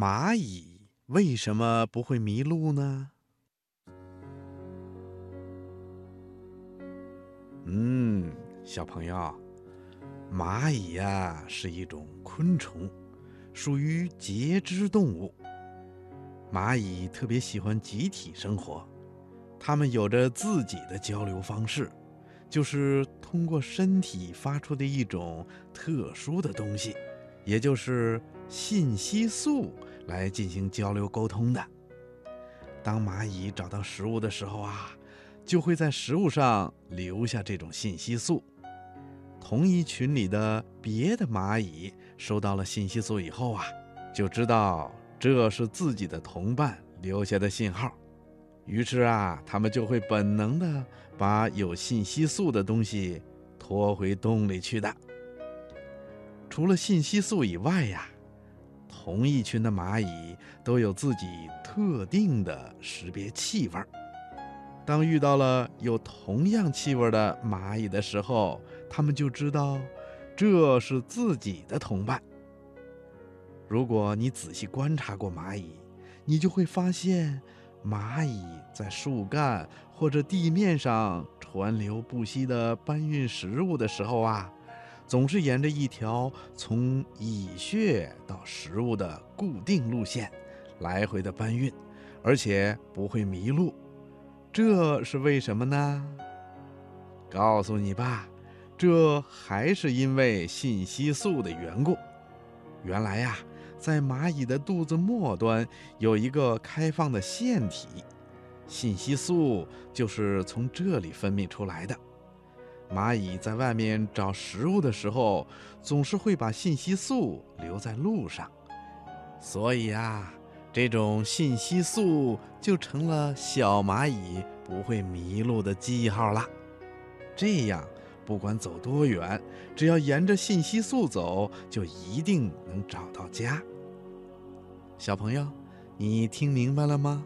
蚂蚁为什么不会迷路呢？嗯，小朋友，蚂蚁呀是一种昆虫，属于节肢动物。蚂蚁特别喜欢集体生活，它们有着自己的交流方式，就是通过身体发出的一种特殊的东西，也就是信息素来进行交流沟通的。当蚂蚁找到食物的时候啊，就会在食物上留下这种信息素。同一群里的别的蚂蚁收到了信息素以后啊，就知道。这是自己的同伴留下的信号，于是啊，他们就会本能的把有信息素的东西拖回洞里去的。除了信息素以外呀，同一群的蚂蚁都有自己特定的识别气味。当遇到了有同样气味的蚂蚁的时候，它们就知道这是自己的同伴。如果你仔细观察过蚂蚁，你就会发现，蚂蚁在树干或者地面上川流不息地搬运食物的时候啊，总是沿着一条从蚁穴到食物的固定路线来回的搬运，而且不会迷路。这是为什么呢？告诉你吧，这还是因为信息素的缘故。原来呀。在蚂蚁的肚子末端有一个开放的腺体，信息素就是从这里分泌出来的。蚂蚁在外面找食物的时候，总是会把信息素留在路上，所以啊，这种信息素就成了小蚂蚁不会迷路的记号了。这样，不管走多远，只要沿着信息素走，就一定能找到家。小朋友，你听明白了吗？